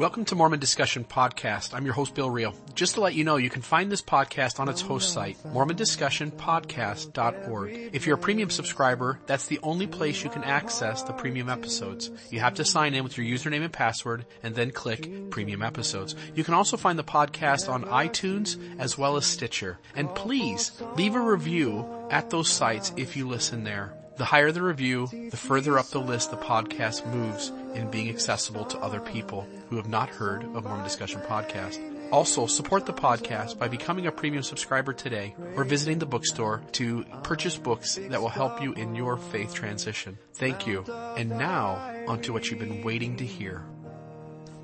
Welcome to Mormon Discussion Podcast. I'm your host, Bill Reel. Just to let you know, you can find this podcast on its host site, mormondiscussionpodcast.org. If you're a premium subscriber, that's the only place you can access the premium episodes. You have to sign in with your username and password and then click premium episodes. You can also find the podcast on iTunes as well as Stitcher. And please leave a review at those sites if you listen there. The higher the review, the further up the list the podcast moves in being accessible to other people who have not heard of Mormon Discussion Podcast. Also, support the podcast by becoming a premium subscriber today or visiting the bookstore to purchase books that will help you in your faith transition. Thank you. And now, onto what you've been waiting to hear.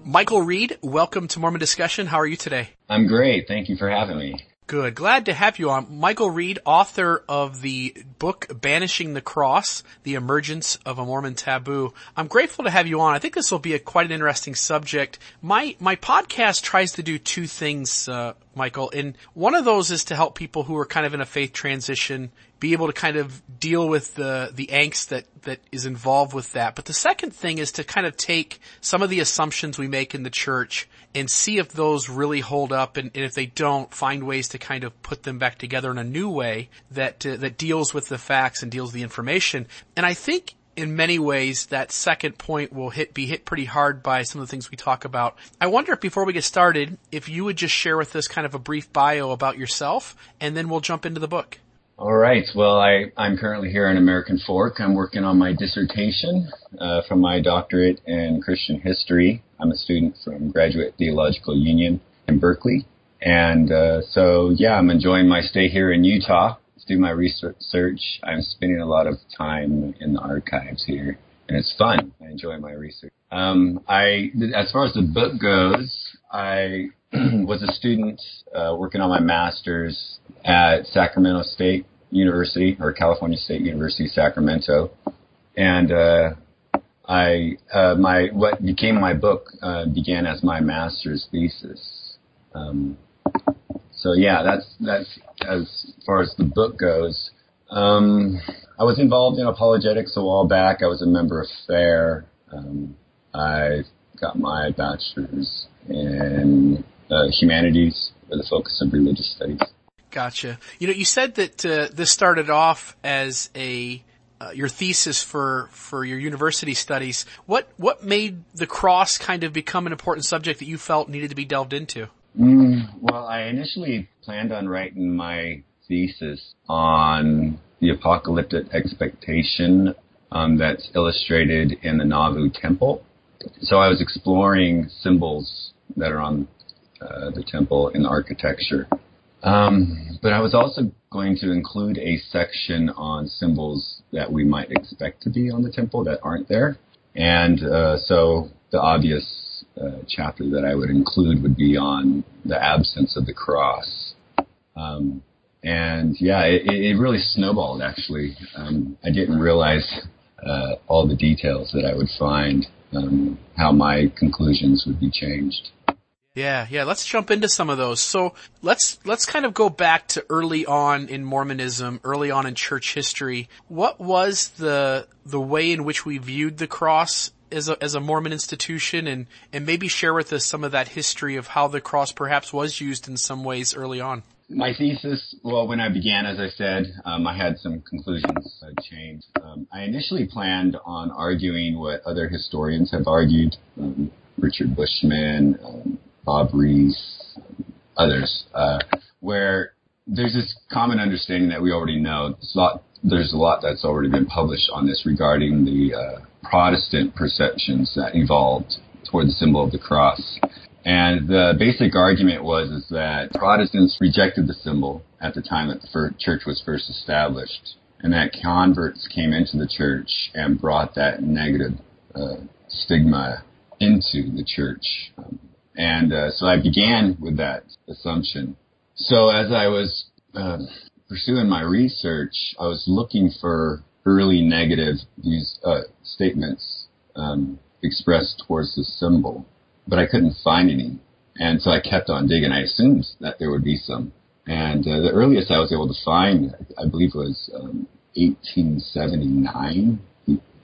Michael Reed, welcome to Mormon Discussion. How are you today? I'm great. Thank you for having me. Good. Glad to have you on. Michael Reed, author of the book Banishing the Cross, The Emergence of a Mormon Taboo. I'm grateful to have you on. I think this will be a quite an interesting subject. My, my podcast tries to do two things, uh, Michael, and one of those is to help people who are kind of in a faith transition be able to kind of deal with the, the angst that, that is involved with that. But the second thing is to kind of take some of the assumptions we make in the church and see if those really hold up and, and if they don't, find ways to kind of put them back together in a new way that, uh, that deals with the facts and deals with the information. And I think in many ways that second point will hit be hit pretty hard by some of the things we talk about. I wonder if before we get started, if you would just share with us kind of a brief bio about yourself and then we'll jump into the book. All right. Well, I, I'm currently here in American Fork. I'm working on my dissertation uh, from my doctorate in Christian history. I'm a student from Graduate Theological Union in Berkeley. And uh, so, yeah, I'm enjoying my stay here in Utah to do my research. I'm spending a lot of time in the archives here, and it's fun. I enjoy my research. Um, I, as far as the book goes, I was a student uh, working on my master's at Sacramento State University or California State University, Sacramento, and uh, I uh, my what became my book uh, began as my master's thesis. Um, so yeah, that's that's as far as the book goes. Um, I was involved in apologetics a while back. I was a member of FAIR. Um, I got my bachelor's in uh, humanities with a focus on religious studies. Gotcha. You know, you said that uh, this started off as a uh, your thesis for for your university studies. What what made the cross kind of become an important subject that you felt needed to be delved into? Mm, well, I initially planned on writing my thesis on the apocalyptic expectation um, that's illustrated in the Nauvoo Temple. So I was exploring symbols that are on uh, the temple in the architecture. Um, but I was also going to include a section on symbols that we might expect to be on the temple that aren't there. And uh, so the obvious uh, chapter that I would include would be on the absence of the cross. Um, and yeah, it, it, really snowballed actually. Um, I didn't realize uh, all the details that I would find, um, how my conclusions would be changed. Yeah, yeah. Let's jump into some of those. So let's let's kind of go back to early on in Mormonism, early on in church history. What was the the way in which we viewed the cross as a as a Mormon institution, and and maybe share with us some of that history of how the cross perhaps was used in some ways early on. My thesis, well, when I began, as I said, um, I had some conclusions I changed. Um, I initially planned on arguing what other historians have argued, um, Richard Bushman, um, Bob Rees, others, uh, where there's this common understanding that we already know. There's a lot, there's a lot that's already been published on this regarding the uh, Protestant perceptions that evolved toward the symbol of the cross. And the basic argument was is that Protestants rejected the symbol at the time that the church was first established, and that converts came into the church and brought that negative uh, stigma into the church. Um, and uh, so I began with that assumption. So as I was uh, pursuing my research, I was looking for early negative these uh, statements um, expressed towards the symbol, but I couldn't find any. And so I kept on digging. I assumed that there would be some. And uh, the earliest I was able to find, I believe, was um, 1879.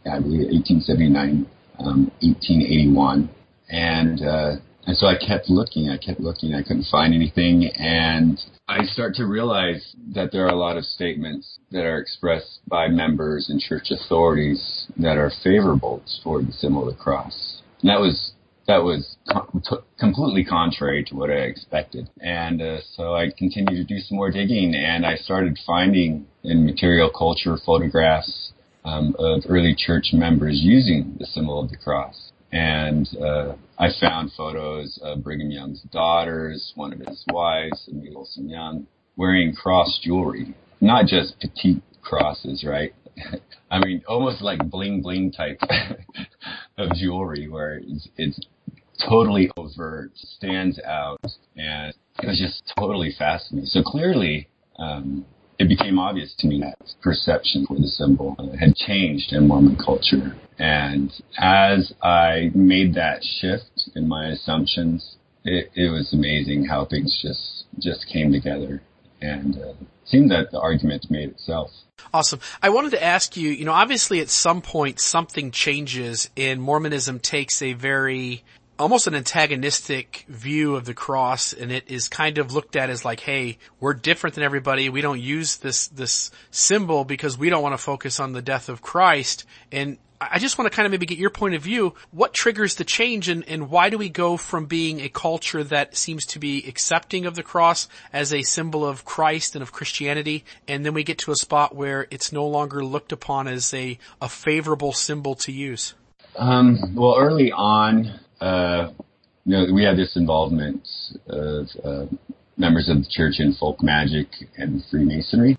I believe 1879, um, 1881 And, uh, and so I kept looking, I kept looking, I couldn't find anything. And I start to realize that there are a lot of statements that are expressed by members and church authorities that are favorable toward the symbol of the cross. And that was that was completely contrary to what I expected. And uh, so I continued to do some more digging, and I started finding in material culture photographs um, of early church members using the symbol of the cross. And uh, I found photos of Brigham Young's daughters, one of his wives, Amelia Folsom Young, wearing cross jewelry, not just petite crosses, right? I mean, almost like bling bling type of jewelry where it's, it's totally overt, stands out, and it was just totally fascinating. So clearly, um, it became obvious to me that perception for the symbol had changed in Mormon culture. And as I made that shift in my assumptions, it, it was amazing how things just just came together. And uh, seemed that the argument made itself. Awesome. I wanted to ask you, you know, obviously at some point something changes and Mormonism takes a very almost an antagonistic view of the cross and it is kind of looked at as like, hey, we're different than everybody. We don't use this, this symbol because we don't want to focus on the death of Christ. And I just want to kind of maybe get your point of view. What triggers the change and, and why do we go from being a culture that seems to be accepting of the cross as a symbol of Christ and of Christianity and then we get to a spot where it's no longer looked upon as a, a favorable symbol to use? Um, well, early on, uh, you know, we had this involvement of uh, members of the church in folk magic and Freemasonry.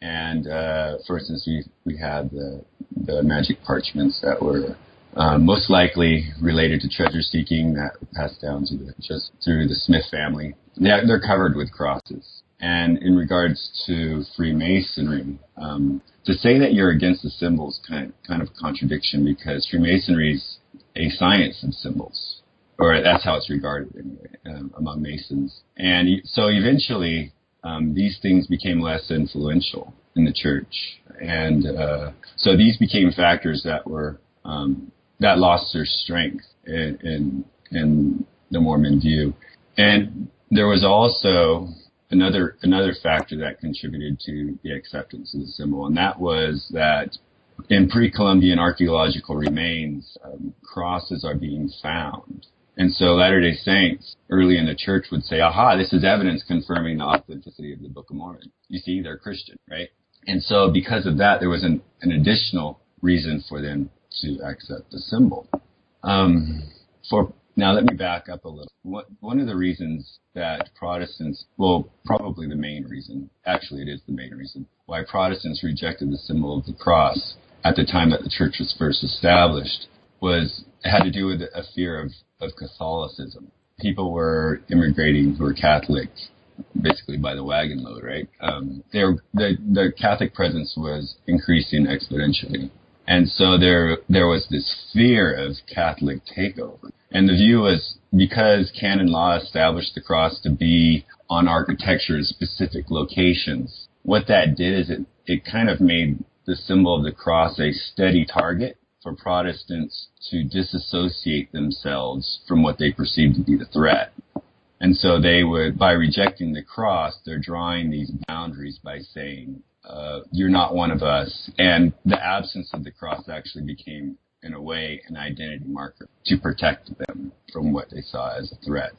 And uh, for instance, we we had the the magic parchments that were uh, most likely related to treasure seeking that passed down to the, just through the Smith family. They're, they're covered with crosses. And in regards to Freemasonry, um, to say that you're against the symbols kind kind of contradiction because Freemasonry is a science of symbols, or that's how it's regarded anyway um, among Masons. And so eventually, um, these things became less influential in the church, and uh, so these became factors that were um, that lost their strength in, in in the Mormon view, and there was also another another factor that contributed to the acceptance of the symbol, and that was that in pre-Columbian archaeological remains, um, crosses are being found. And so Latter-day Saints early in the church would say, aha, this is evidence confirming the authenticity of the Book of Mormon. You see, they're Christian, right? And so because of that, there was an, an additional reason for them to accept the symbol. Um, for now, let me back up a little. What, one of the reasons that Protestants, well, probably the main reason, actually it is the main reason, why Protestants rejected the symbol of the cross at the time that the church was first established was had to do with a fear of, of Catholicism. People were immigrating who were Catholic basically by the wagon load, right? Um, the, the Catholic presence was increasing exponentially. And so there, there was this fear of Catholic takeover. And the view was because canon law established the cross to be on architecture in specific locations, what that did is it, it kind of made the symbol of the cross a steady target for Protestants to disassociate themselves from what they perceived to be the threat. And so they would, by rejecting the cross, they're drawing these boundaries by saying, uh, you're not one of us. And the absence of the cross actually became, in a way, an identity marker to protect them from what they saw as a threat.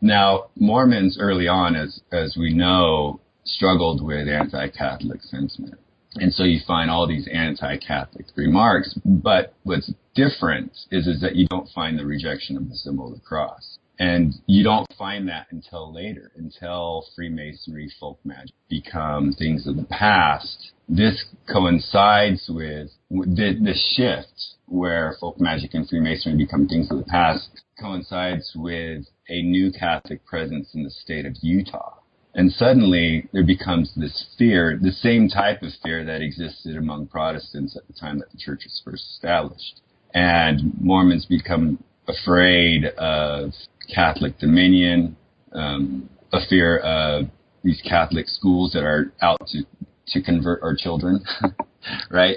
Now, Mormons early on, as, as we know, struggled with anti-Catholic sentiment. And so you find all these anti-Catholic remarks, but what's different is, is that you don't find the rejection of the symbol of the cross. And you don't find that until later, until Freemasonry, folk magic become things of the past. This coincides with the, the shift where folk magic and Freemasonry become things of the past coincides with a new Catholic presence in the state of Utah. And suddenly there becomes this fear, the same type of fear that existed among Protestants at the time that the church was first established. And Mormons become afraid of Catholic dominion, um, a fear of these Catholic schools that are out to, to convert our children, right?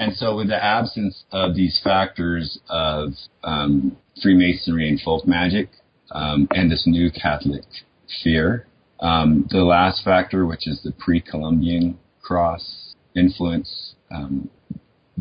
and so with the absence of these factors of um, Freemasonry and folk magic, um, and this new Catholic fear, um, the last factor, which is the pre-Columbian cross influence, um,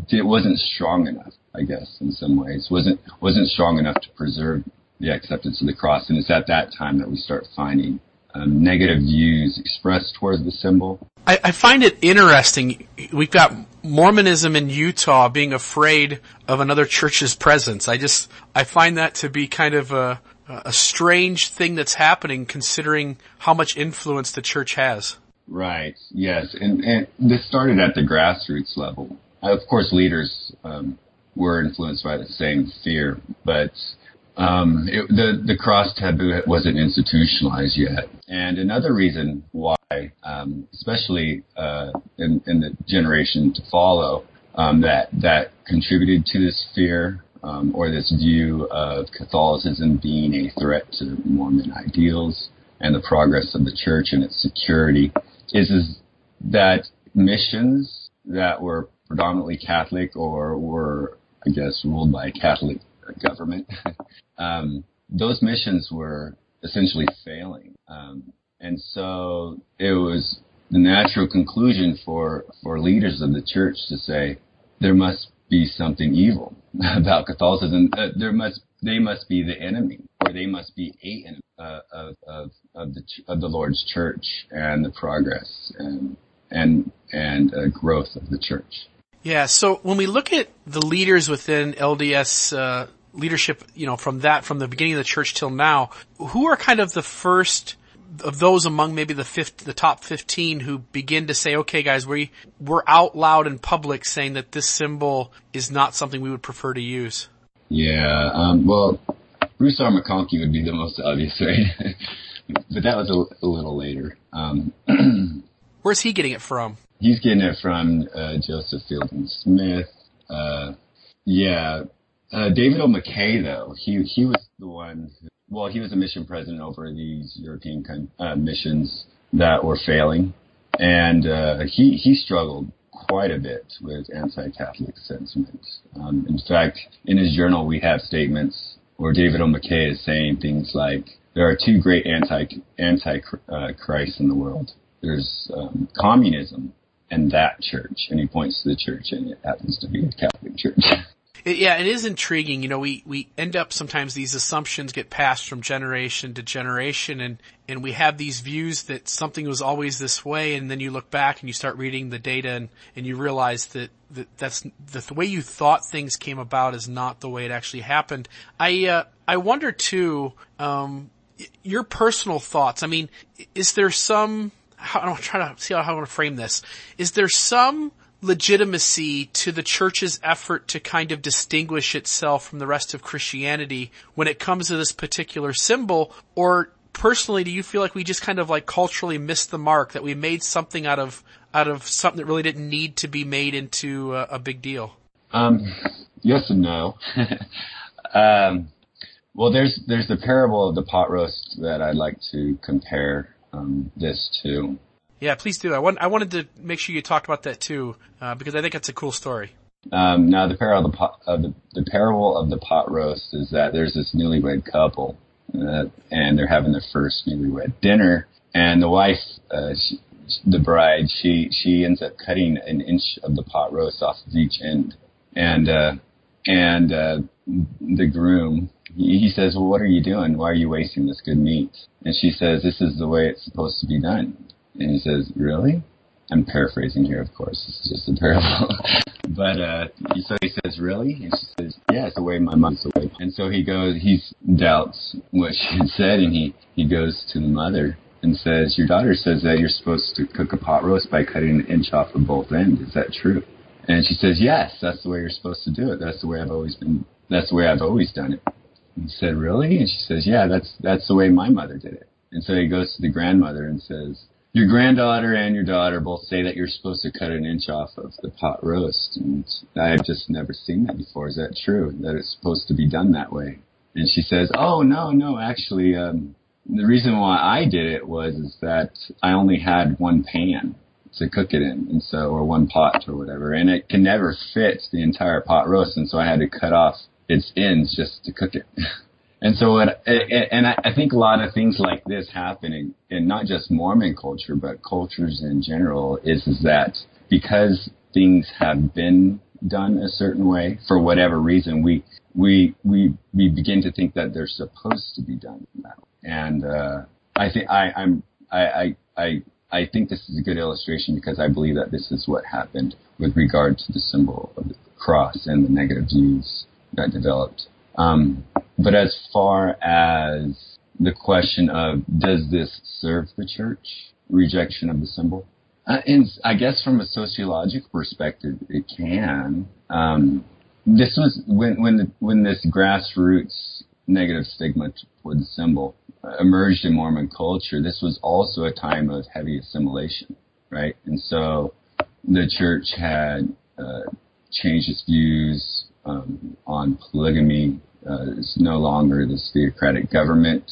it wasn't strong enough, I guess, in some ways. wasn't wasn't strong enough to preserve the acceptance of the cross, and it's at that time that we start finding um, negative views expressed towards the symbol. I, I find it interesting. We've got Mormonism in Utah being afraid of another church's presence. I just I find that to be kind of a a strange thing that's happening considering how much influence the church has. Right. Yes. And, and this started at the grassroots level. Of course, leaders um, were influenced by the same fear, but um, it, the the cross taboo wasn't institutionalized yet. And another reason why, um, especially uh, in, in the generation to follow, um, that that contributed to this fear um, or this view of Catholicism being a threat to Mormon ideals and the progress of the church and its security is, is that missions that were predominantly Catholic or were, I guess, ruled by a Catholic government, um, those missions were essentially failing. Um, and so it was the natural conclusion for, for leaders of the church to say, there must be something evil about Catholicism. Uh, there must they must be the enemy, or they must be a uh, of of of the of the Lord's church and the progress and and and uh, growth of the church. Yeah. So when we look at the leaders within LDS uh, leadership, you know, from that from the beginning of the church till now, who are kind of the first of those among maybe the fifth, the top 15 who begin to say, okay guys, we, we're out loud in public saying that this symbol is not something we would prefer to use? Yeah, um, well, Bruce R. McConkie would be the most obvious, right? but that was a, a little later. Um, Where's he getting it from? He's getting it from uh, Joseph Fielding Smith. Uh, yeah, uh, David O. McKay though, he he was the one who well, he was a mission president over these European uh, missions that were failing, and uh, he he struggled quite a bit with anti-Catholic sentiment. Um, in fact, in his journal, we have statements where David O. McKay is saying things like, "There are two great anti anti uh, Christ in the world. There's um, communism." And that church, and he points to the church, and it happens to be a Catholic church. It, yeah, it is intriguing. You know, we, we end up sometimes these assumptions get passed from generation to generation and, and we have these views that something was always this way and then you look back and you start reading the data and, and you realize that, that that's, that the way you thought things came about is not the way it actually happened. I, uh, I wonder too, um, your personal thoughts. I mean, is there some, I'm trying to see how I want to frame this. Is there some legitimacy to the church's effort to kind of distinguish itself from the rest of Christianity when it comes to this particular symbol? Or personally, do you feel like we just kind of like culturally missed the mark, that we made something out of, out of something that really didn't need to be made into a, a big deal? Um, yes and no. um, well, there's, there's the parable of the pot roast that I'd like to compare, um, this to. Yeah, please do. I want I wanted to make sure you talked about that too, uh, because I think it's a cool story. Um, now the parable of the, pot, of the, the parable of the pot roast is that there's this newlywed couple, uh, and they're having their first newlywed dinner, and the wife, uh, she, the bride, she she ends up cutting an inch of the pot roast off of each end, and uh, and uh, the groom he says, well, what are you doing? Why are you wasting this good meat? And she says, this is the way it's supposed to be done. And he says, really? I'm paraphrasing here, of course. Is just a parable. but, uh, so he says, really? And she says, yeah, it's the way my mom's away. And so he goes, he doubts what she had said and he, he goes to the mother and says, your daughter says that you're supposed to cook a pot roast by cutting an inch off of both ends. Is that true? And she says, yes, that's the way you're supposed to do it. That's the way I've always been, that's the way I've always done it. And he said, really? And she says, yeah, that's, that's the way my mother did it. And so he goes to the grandmother and says, your granddaughter and your daughter both say that you're supposed to cut an inch off of the pot roast, and I've just never seen that before. Is that true? That it's supposed to be done that way? And she says, "Oh no, no, actually, um, the reason why I did it was is that I only had one pan, to cook it in, and so or one pot or whatever, and it can never fit the entire pot roast, and so I had to cut off its ends just to cook it. and so, what, and I think a lot of things like this happen in, in not just Mormon culture, but cultures in general, is is that because things have been done a certain way for whatever reason, we we we we begin to think that they're supposed to be done that way. And uh, I think I, I'm I, I I I think this is a good illustration because I believe that this is what happened with regard to the symbol of the cross and the negative views that developed. Um, but as far as the question of does this serve the church, rejection of the symbol, uh, and I guess from a sociological perspective, it can. Um, this was when when the, when this grassroots negative stigma toward the symbol emerged in Mormon culture. This was also a time of heavy assimilation, right? And so the church had uh, changed its views um, on polygamy. Uh, it's no longer this theocratic government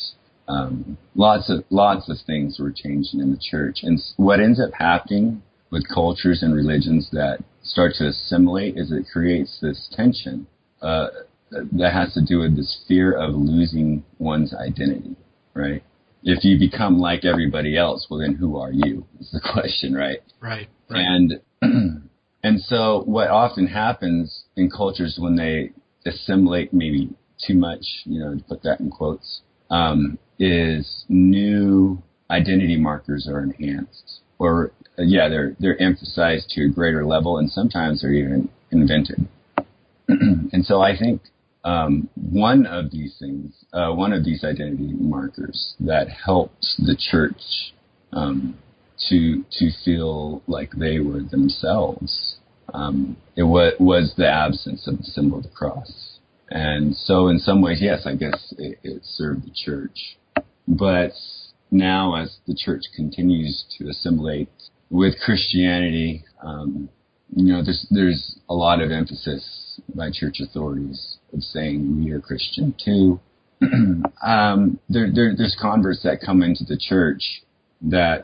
um, lots of lots of things were changing in the church, and what ends up happening with cultures and religions that start to assimilate is it creates this tension uh, that has to do with this fear of losing one's identity, right? If you become like everybody else, well, then who are you? Is the question, right? Right. right. And and so what often happens in cultures when they assimilate maybe too much, you know, to put that in quotes, um, is new identity markers are enhanced, or yeah, they're they're emphasized to a greater level, and sometimes they're even invented. and so I think um, one of these things, uh, one of these identity markers that helps the church um, to to feel like they were themselves, um, it was, was the absence of the symbol of the cross. And so, in some ways, yes, I guess it, it served the church. But now, as the church continues to assimilate with Christianity, um, you know, there's there's a lot of emphasis by church authorities of saying we are Christian too. um, there, there, there's converts that come into the church that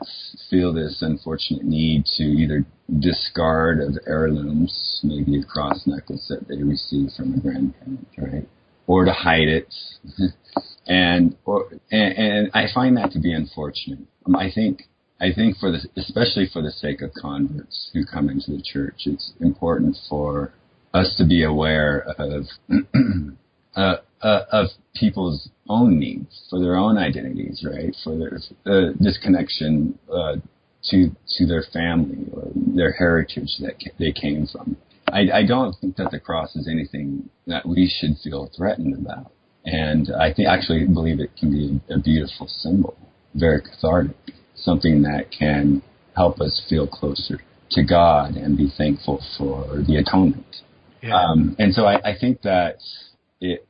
feel this unfortunate need to either discard of heirlooms, maybe a cross necklace that they received from a grandparent, right? Or to hide it. and, or, and, and I find that to be unfortunate. Um, I think, I think for the, especially for the sake of converts who come into the church, it's important for us to be aware of, uh, uh, of people's own needs, for their own identities, right? For their uh, disconnection uh, to to their family or their heritage that they came from. I, I don't think that the cross is anything that we should feel threatened about, and I think actually believe it can be a beautiful symbol, very cathartic, something that can help us feel closer to God and be thankful for the atonement. Yeah. Um, and so I, I think that it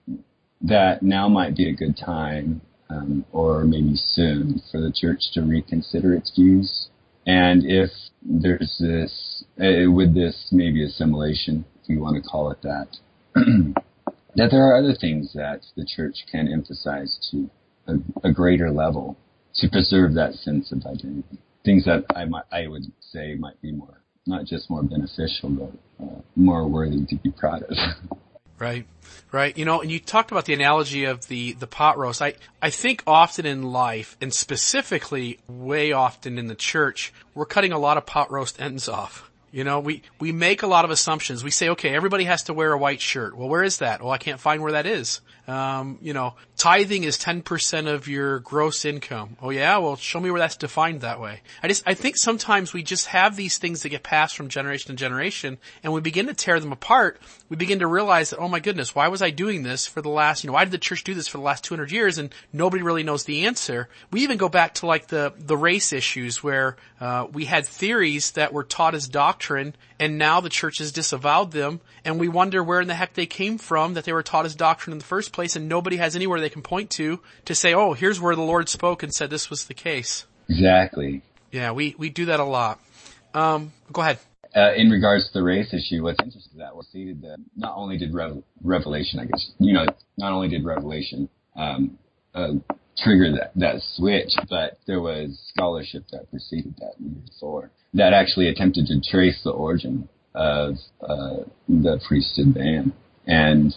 that now might be a good time, um, or maybe soon, for the church to reconsider its views. And if there's this, uh, with this maybe assimilation, if you want to call it that, that there are other things that the church can emphasize to a, a, greater level to preserve that sense of identity. Things that I might, I would say might be more, not just more beneficial, but uh, more worthy to be proud of. Right, right. You know, and you talked about the analogy of the, the pot roast. I, I think often in life, and specifically way often in the church, we're cutting a lot of pot roast ends off. You know, we, we make a lot of assumptions. We say, okay, everybody has to wear a white shirt. Well, where is that? Well, I can't find where that is. Um, you know, tithing is 10% of your gross income. Oh yeah? Well, show me where that's defined that way. I just, I think sometimes we just have these things that get passed from generation to generation and we begin to tear them apart. We begin to realize that, oh my goodness, why was I doing this for the last, you know, why did the church do this for the last 200 years and nobody really knows the answer? We even go back to like the, the race issues where, uh, we had theories that were taught as doctrine and now the church has disavowed them and we wonder where in the heck they came from that they were taught as doctrine in the first place and nobody has anywhere they can point to to say, oh, here's where the Lord spoke and said this was the case. Exactly. Yeah, we, we do that a lot. Um, go ahead. Uh, in regards to the race issue, what's interesting is that was stated that not only did Revelation, I guess, you know, not only did Revelation um, uh, trigger that, that switch, but there was scholarship that preceded that before that actually attempted to trace the origin of uh, the priesthood ban. And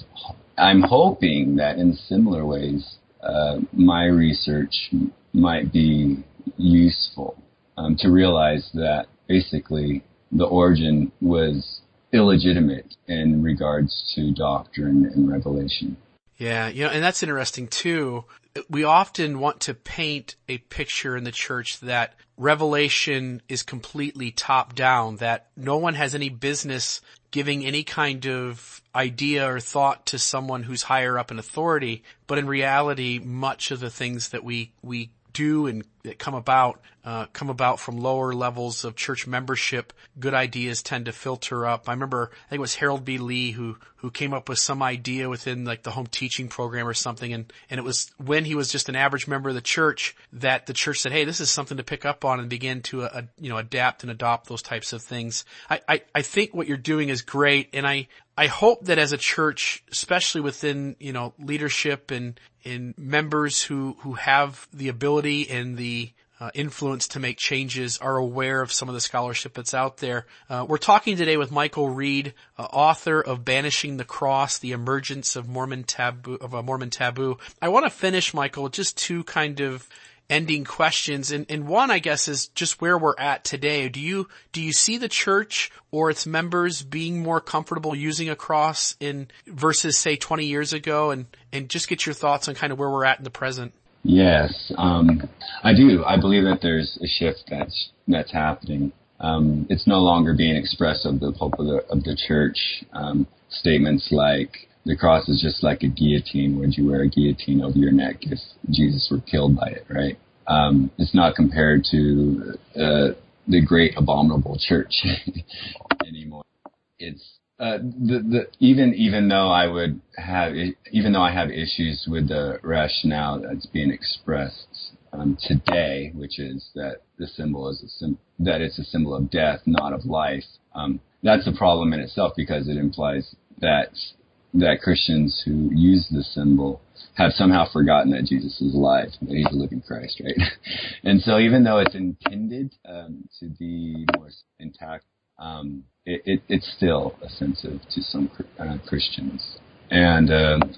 I'm hoping that in similar ways, uh, my research might be useful um, to realize that basically the origin was illegitimate in regards to doctrine and revelation. Yeah, you know, and that's interesting too. We often want to paint a picture in the church that revelation is completely top down, that no one has any business giving any kind of idea or thought to someone who's higher up in authority. But in reality, much of the things that we, we do and that come about uh, come about from lower levels of church membership. Good ideas tend to filter up. I remember I think it was Harold B. Lee who who came up with some idea within like the home teaching program or something, and and it was when he was just an average member of the church that the church said, "Hey, this is something to pick up on and begin to uh, you know adapt and adopt those types of things." I, I I think what you're doing is great, and I I hope that as a church, especially within, you know, leadership and, and members who, who have the ability and the uh, influence to make changes are aware of some of the scholarship that's out there. Uh, we're talking today with Michael Reed, uh, author of Banishing the Cross: The Emergence of Mormon Taboo of a Mormon Taboo. I want to finish, Michael, just two kind of ending questions. And, and one, I guess, is just where we're at today. Do you, do you see the church or its members being more comfortable using a cross in versus say 20 years ago? And, and just get your thoughts on kind of where we're at in the present. Yes, um, I do. I believe that there's a shift that's, that's happening. Um, it's no longer being expressed of the Pope of the, of the church. Um, statements like, the cross is just like a guillotine. Would you wear a guillotine over your neck if Jesus were killed by it, right? Um, it's not compared to uh, the great abominable church anymore. It's uh, the, the, even even though I would have even though I have issues with the rationale that's being expressed um, today, which is that the symbol is a sim- that it's a symbol of death, not of life. Um, that's a problem in itself because it implies that that Christians who use the symbol have somehow forgotten that Jesus is alive, that he's a living Christ, right? and so even though it's intended um, to be more intact, um, it, it, it's still offensive to some uh, Christians. And um,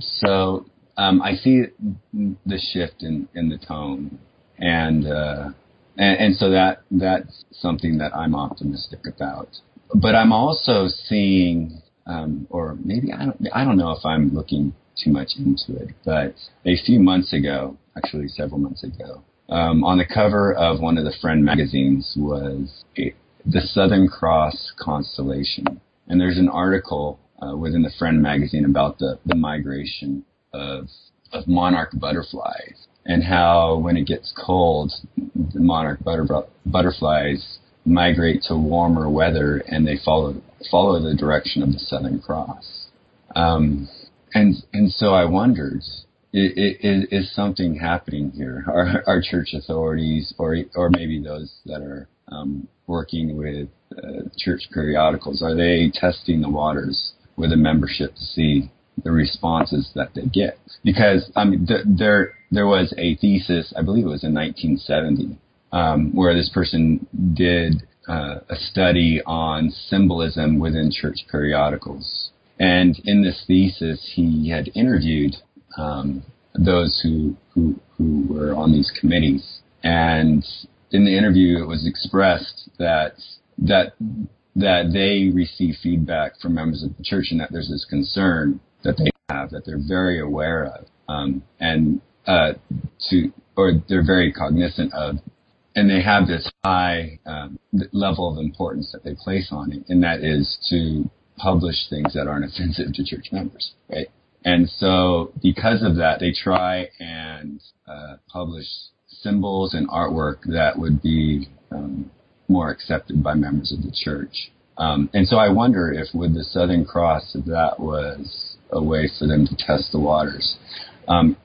so um, I see the shift in, in the tone, and, uh, and and so that that's something that I'm optimistic about. But I'm also seeing um, or maybe I don't, I don't know if I'm looking too much into it, but a few months ago, actually several months ago, um, on the cover of one of the Friend magazines was a, the Southern Cross constellation, and there's an article uh, within the Friend magazine about the, the migration of of monarch butterflies and how when it gets cold, the monarch butter, butterflies migrate to warmer weather and they follow follow the direction of the Southern Cross. Um, and and so I wondered, is, is something happening here? Are, church authorities, or or maybe those that are um, working with uh, church periodicals, are they testing the waters with a membership to see the responses that they get? Because I mean, th- there there was a thesis, I believe it was in 1970, um, where this person did uh, a study on symbolism within church periodicals. And in this thesis, he had interviewed um, those who, who who were on these committees, and in the interview, it was expressed that that that they receive feedback from members of the church, and that there's this concern that they have that they're very aware of, um, and uh, to or they're very cognizant of and they have this high um, level of importance that they place on it, and that is to publish things that aren't offensive to church members, right? And so, because of that, they try and uh, publish symbols and artwork that would be um, more accepted by members of the church. Um, and so, I wonder if with the Southern Cross, if that was a way for them to test the waters. Um,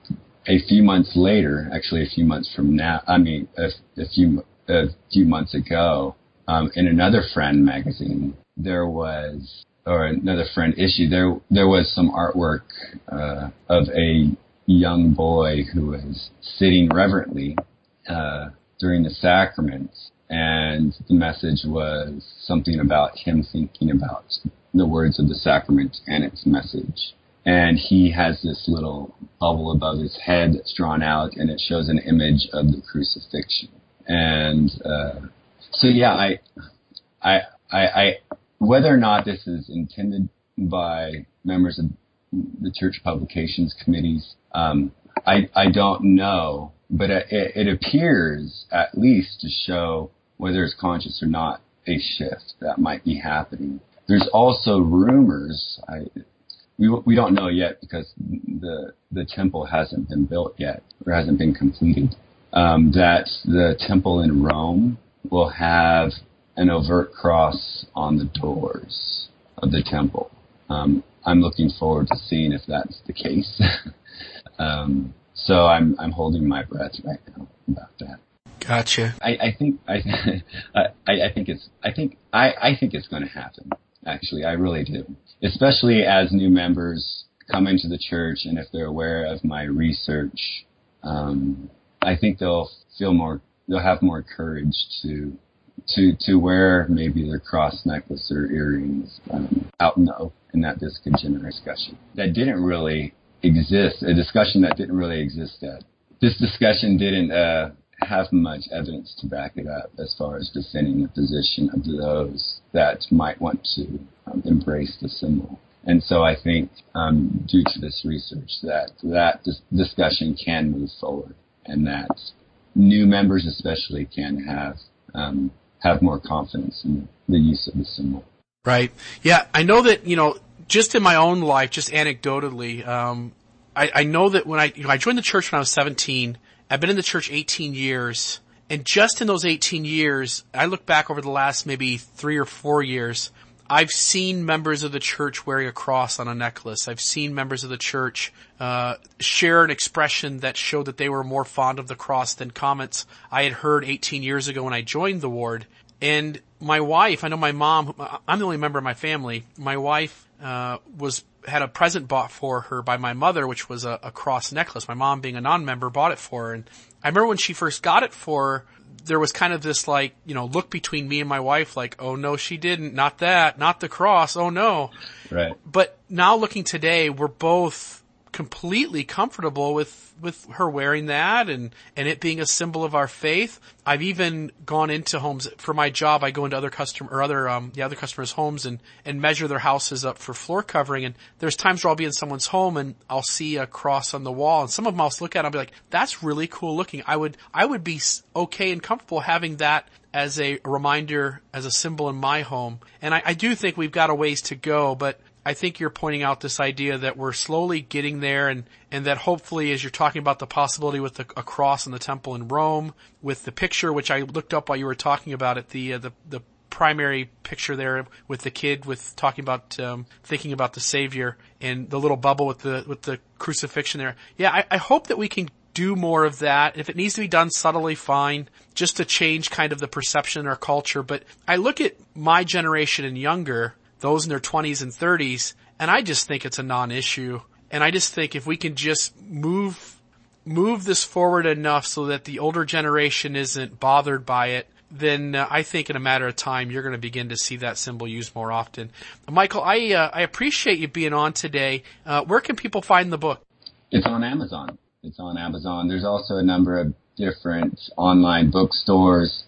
a few months later, actually a few months from now, I mean, a, a few a few months ago, um, in another friend magazine, there was or another friend issue, there there was some artwork uh, of a young boy who was sitting reverently uh, during the sacraments, and the message was something about him thinking about the words of the sacrament and its message. And he has this little bubble above his head that's drawn out, and it shows an image of the crucifixion. And uh, so, yeah, I, I, I, I, whether or not this is intended by members of the church publications committees, um, I, I don't know, but it, it appears at least to show whether it's conscious or not a shift that might be happening. There's also rumors. I, we we don't know yet because the the temple hasn't been built yet or hasn't been completed. Um, that the temple in Rome will have an overt cross on the doors of the temple. Um, I'm looking forward to seeing if that's the case. um, so I'm I'm holding my breath right now about that. Gotcha. I, I think I, I I think it's I think I I think it's going to happen. Actually, I really do. Especially as new members come into the church and if they're aware of my research, um, I think they'll feel more. They'll have more courage to to to wear maybe their cross necklace or earrings um, out in the open in that this discussion that didn't really exist. A discussion that didn't really exist. That this discussion didn't uh, have much evidence to back it up as far as defending the position of those that might want to um, embrace the symbol. And so I think, um, due to this research, that that dis- discussion can move forward, and that new members, especially, can have um, have more confidence in the use of the symbol. Right. Yeah, I know that you know, just in my own life, just anecdotally, um, I, I know that when I you know I joined the church when I was 17 I've been in the church 18 years. And just in those 18 years, I look back over the last maybe three or four years, I've seen members of the church wearing a cross on a necklace. I've seen members of the church uh, share an expression that showed that they were more fond of the cross than comments I had heard 18 years ago when I joined the ward. And my wife, I know my mom, I'm the only member of my family. My wife uh, was had a present bought for her by my mother, which was a, a cross necklace. My mom, being a non-member, bought it for her. And I remember when she first got it for there was kind of this like, you know, look between me and my wife, like, oh no, she didn't, not that, not the cross, oh no. Right. But now looking today, we're both completely comfortable with with her wearing that and and it being a symbol of our faith. I've even gone into homes for my job. I go into other customer or other um the other customers' homes and and measure their houses up for floor covering. And there's times where I'll be in someone's home and I'll see a cross on the wall, and some of them I'll look at and I'll be like, "That's really cool looking." I would I would be okay and comfortable having that as a reminder, as a symbol in my home. And I, I do think we've got a ways to go, but I think you're pointing out this idea that we're slowly getting there and, and that hopefully as you're talking about the possibility with the, a cross in the temple in Rome, with the picture, which I looked up while you were talking about it, the, uh, the, the primary picture there with the kid with talking about, um, thinking about the Savior and the little bubble with the, with the crucifixion there. Yeah, I, I hope that we can do more of that. If it needs to be done subtly, fine, just to change kind of the perception our culture. But I look at my generation and younger, those in their 20s and 30s, and I just think it's a non-issue. And I just think if we can just move move this forward enough so that the older generation isn't bothered by it, then uh, I think in a matter of time you're going to begin to see that symbol used more often. Michael, I uh, I appreciate you being on today. Uh, where can people find the book? It's on Amazon. It's on Amazon. There's also a number of different online bookstores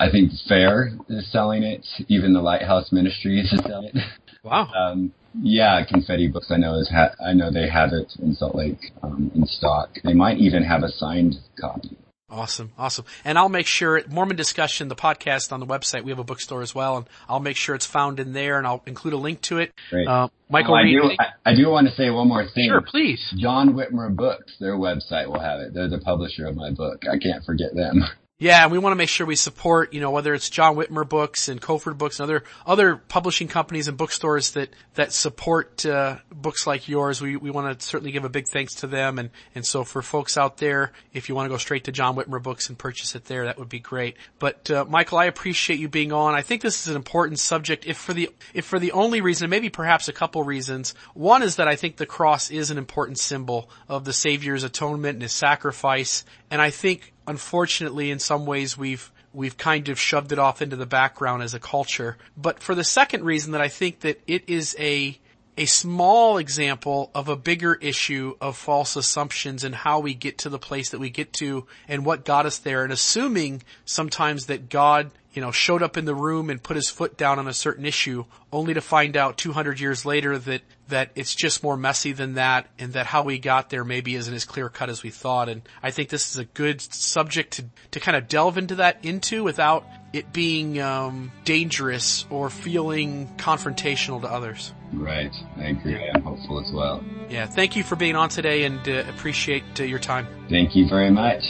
I think Fair is selling it. Even the Lighthouse Ministries is selling it. Wow. Um, yeah, Confetti Books I know is ha- I know they have it in Salt Lake um, in stock. They might even have a signed copy. Awesome, awesome. And I'll make sure Mormon Discussion, the podcast on the website, we have a bookstore as well, and I'll make sure it's found in there, and I'll include a link to it. Great. Uh, Michael, I, Reed, do, I, I, do want to say one more thing. Sure, please. John Whitmer Books, their website will have it. They're the publisher of my book. I can't forget them. Yeah, and we want to make sure we support, you know, whether it's John Whitmer books and Kofford books and other other publishing companies and bookstores that that support uh, books like yours. We we want to certainly give a big thanks to them, and and so for folks out there, if you want to go straight to John Whitmer books and purchase it there, that would be great. But uh, Michael, I appreciate you being on. I think this is an important subject. If for the if for the only reason, maybe perhaps a couple reasons. One is that I think the cross is an important symbol of the Savior's atonement and his sacrifice, and I think unfortunately in some ways we've we've kind of shoved it off into the background as a culture. But for the second reason that I think that it is a a small example of a bigger issue of false assumptions and how we get to the place that we get to and what got us there and assuming sometimes that God you know, showed up in the room and put his foot down on a certain issue, only to find out 200 years later that, that it's just more messy than that and that how we got there maybe isn't as clear cut as we thought. And I think this is a good subject to, to kind of delve into that into without it being, um, dangerous or feeling confrontational to others. Right. I agree. I'm hopeful as well. Yeah. Thank you for being on today and uh, appreciate uh, your time. Thank you very much.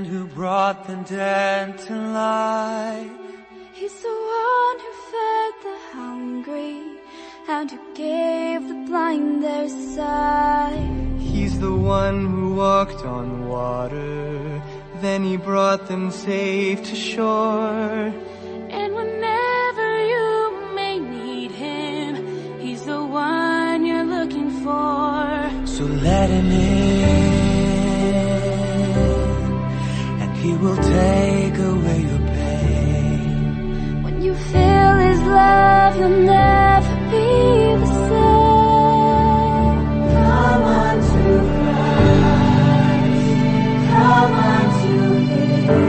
And who brought the dead to life. He's the one who fed the hungry and who gave the blind their sight. He's the one who walked on water, then he brought them safe to shore. And whenever you may need him, he's the one you're looking for. So let him in. will take away your pain. When you feel his love, you'll never be the same. Come on to Christ, come on to Him.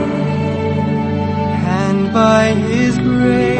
And by his grace,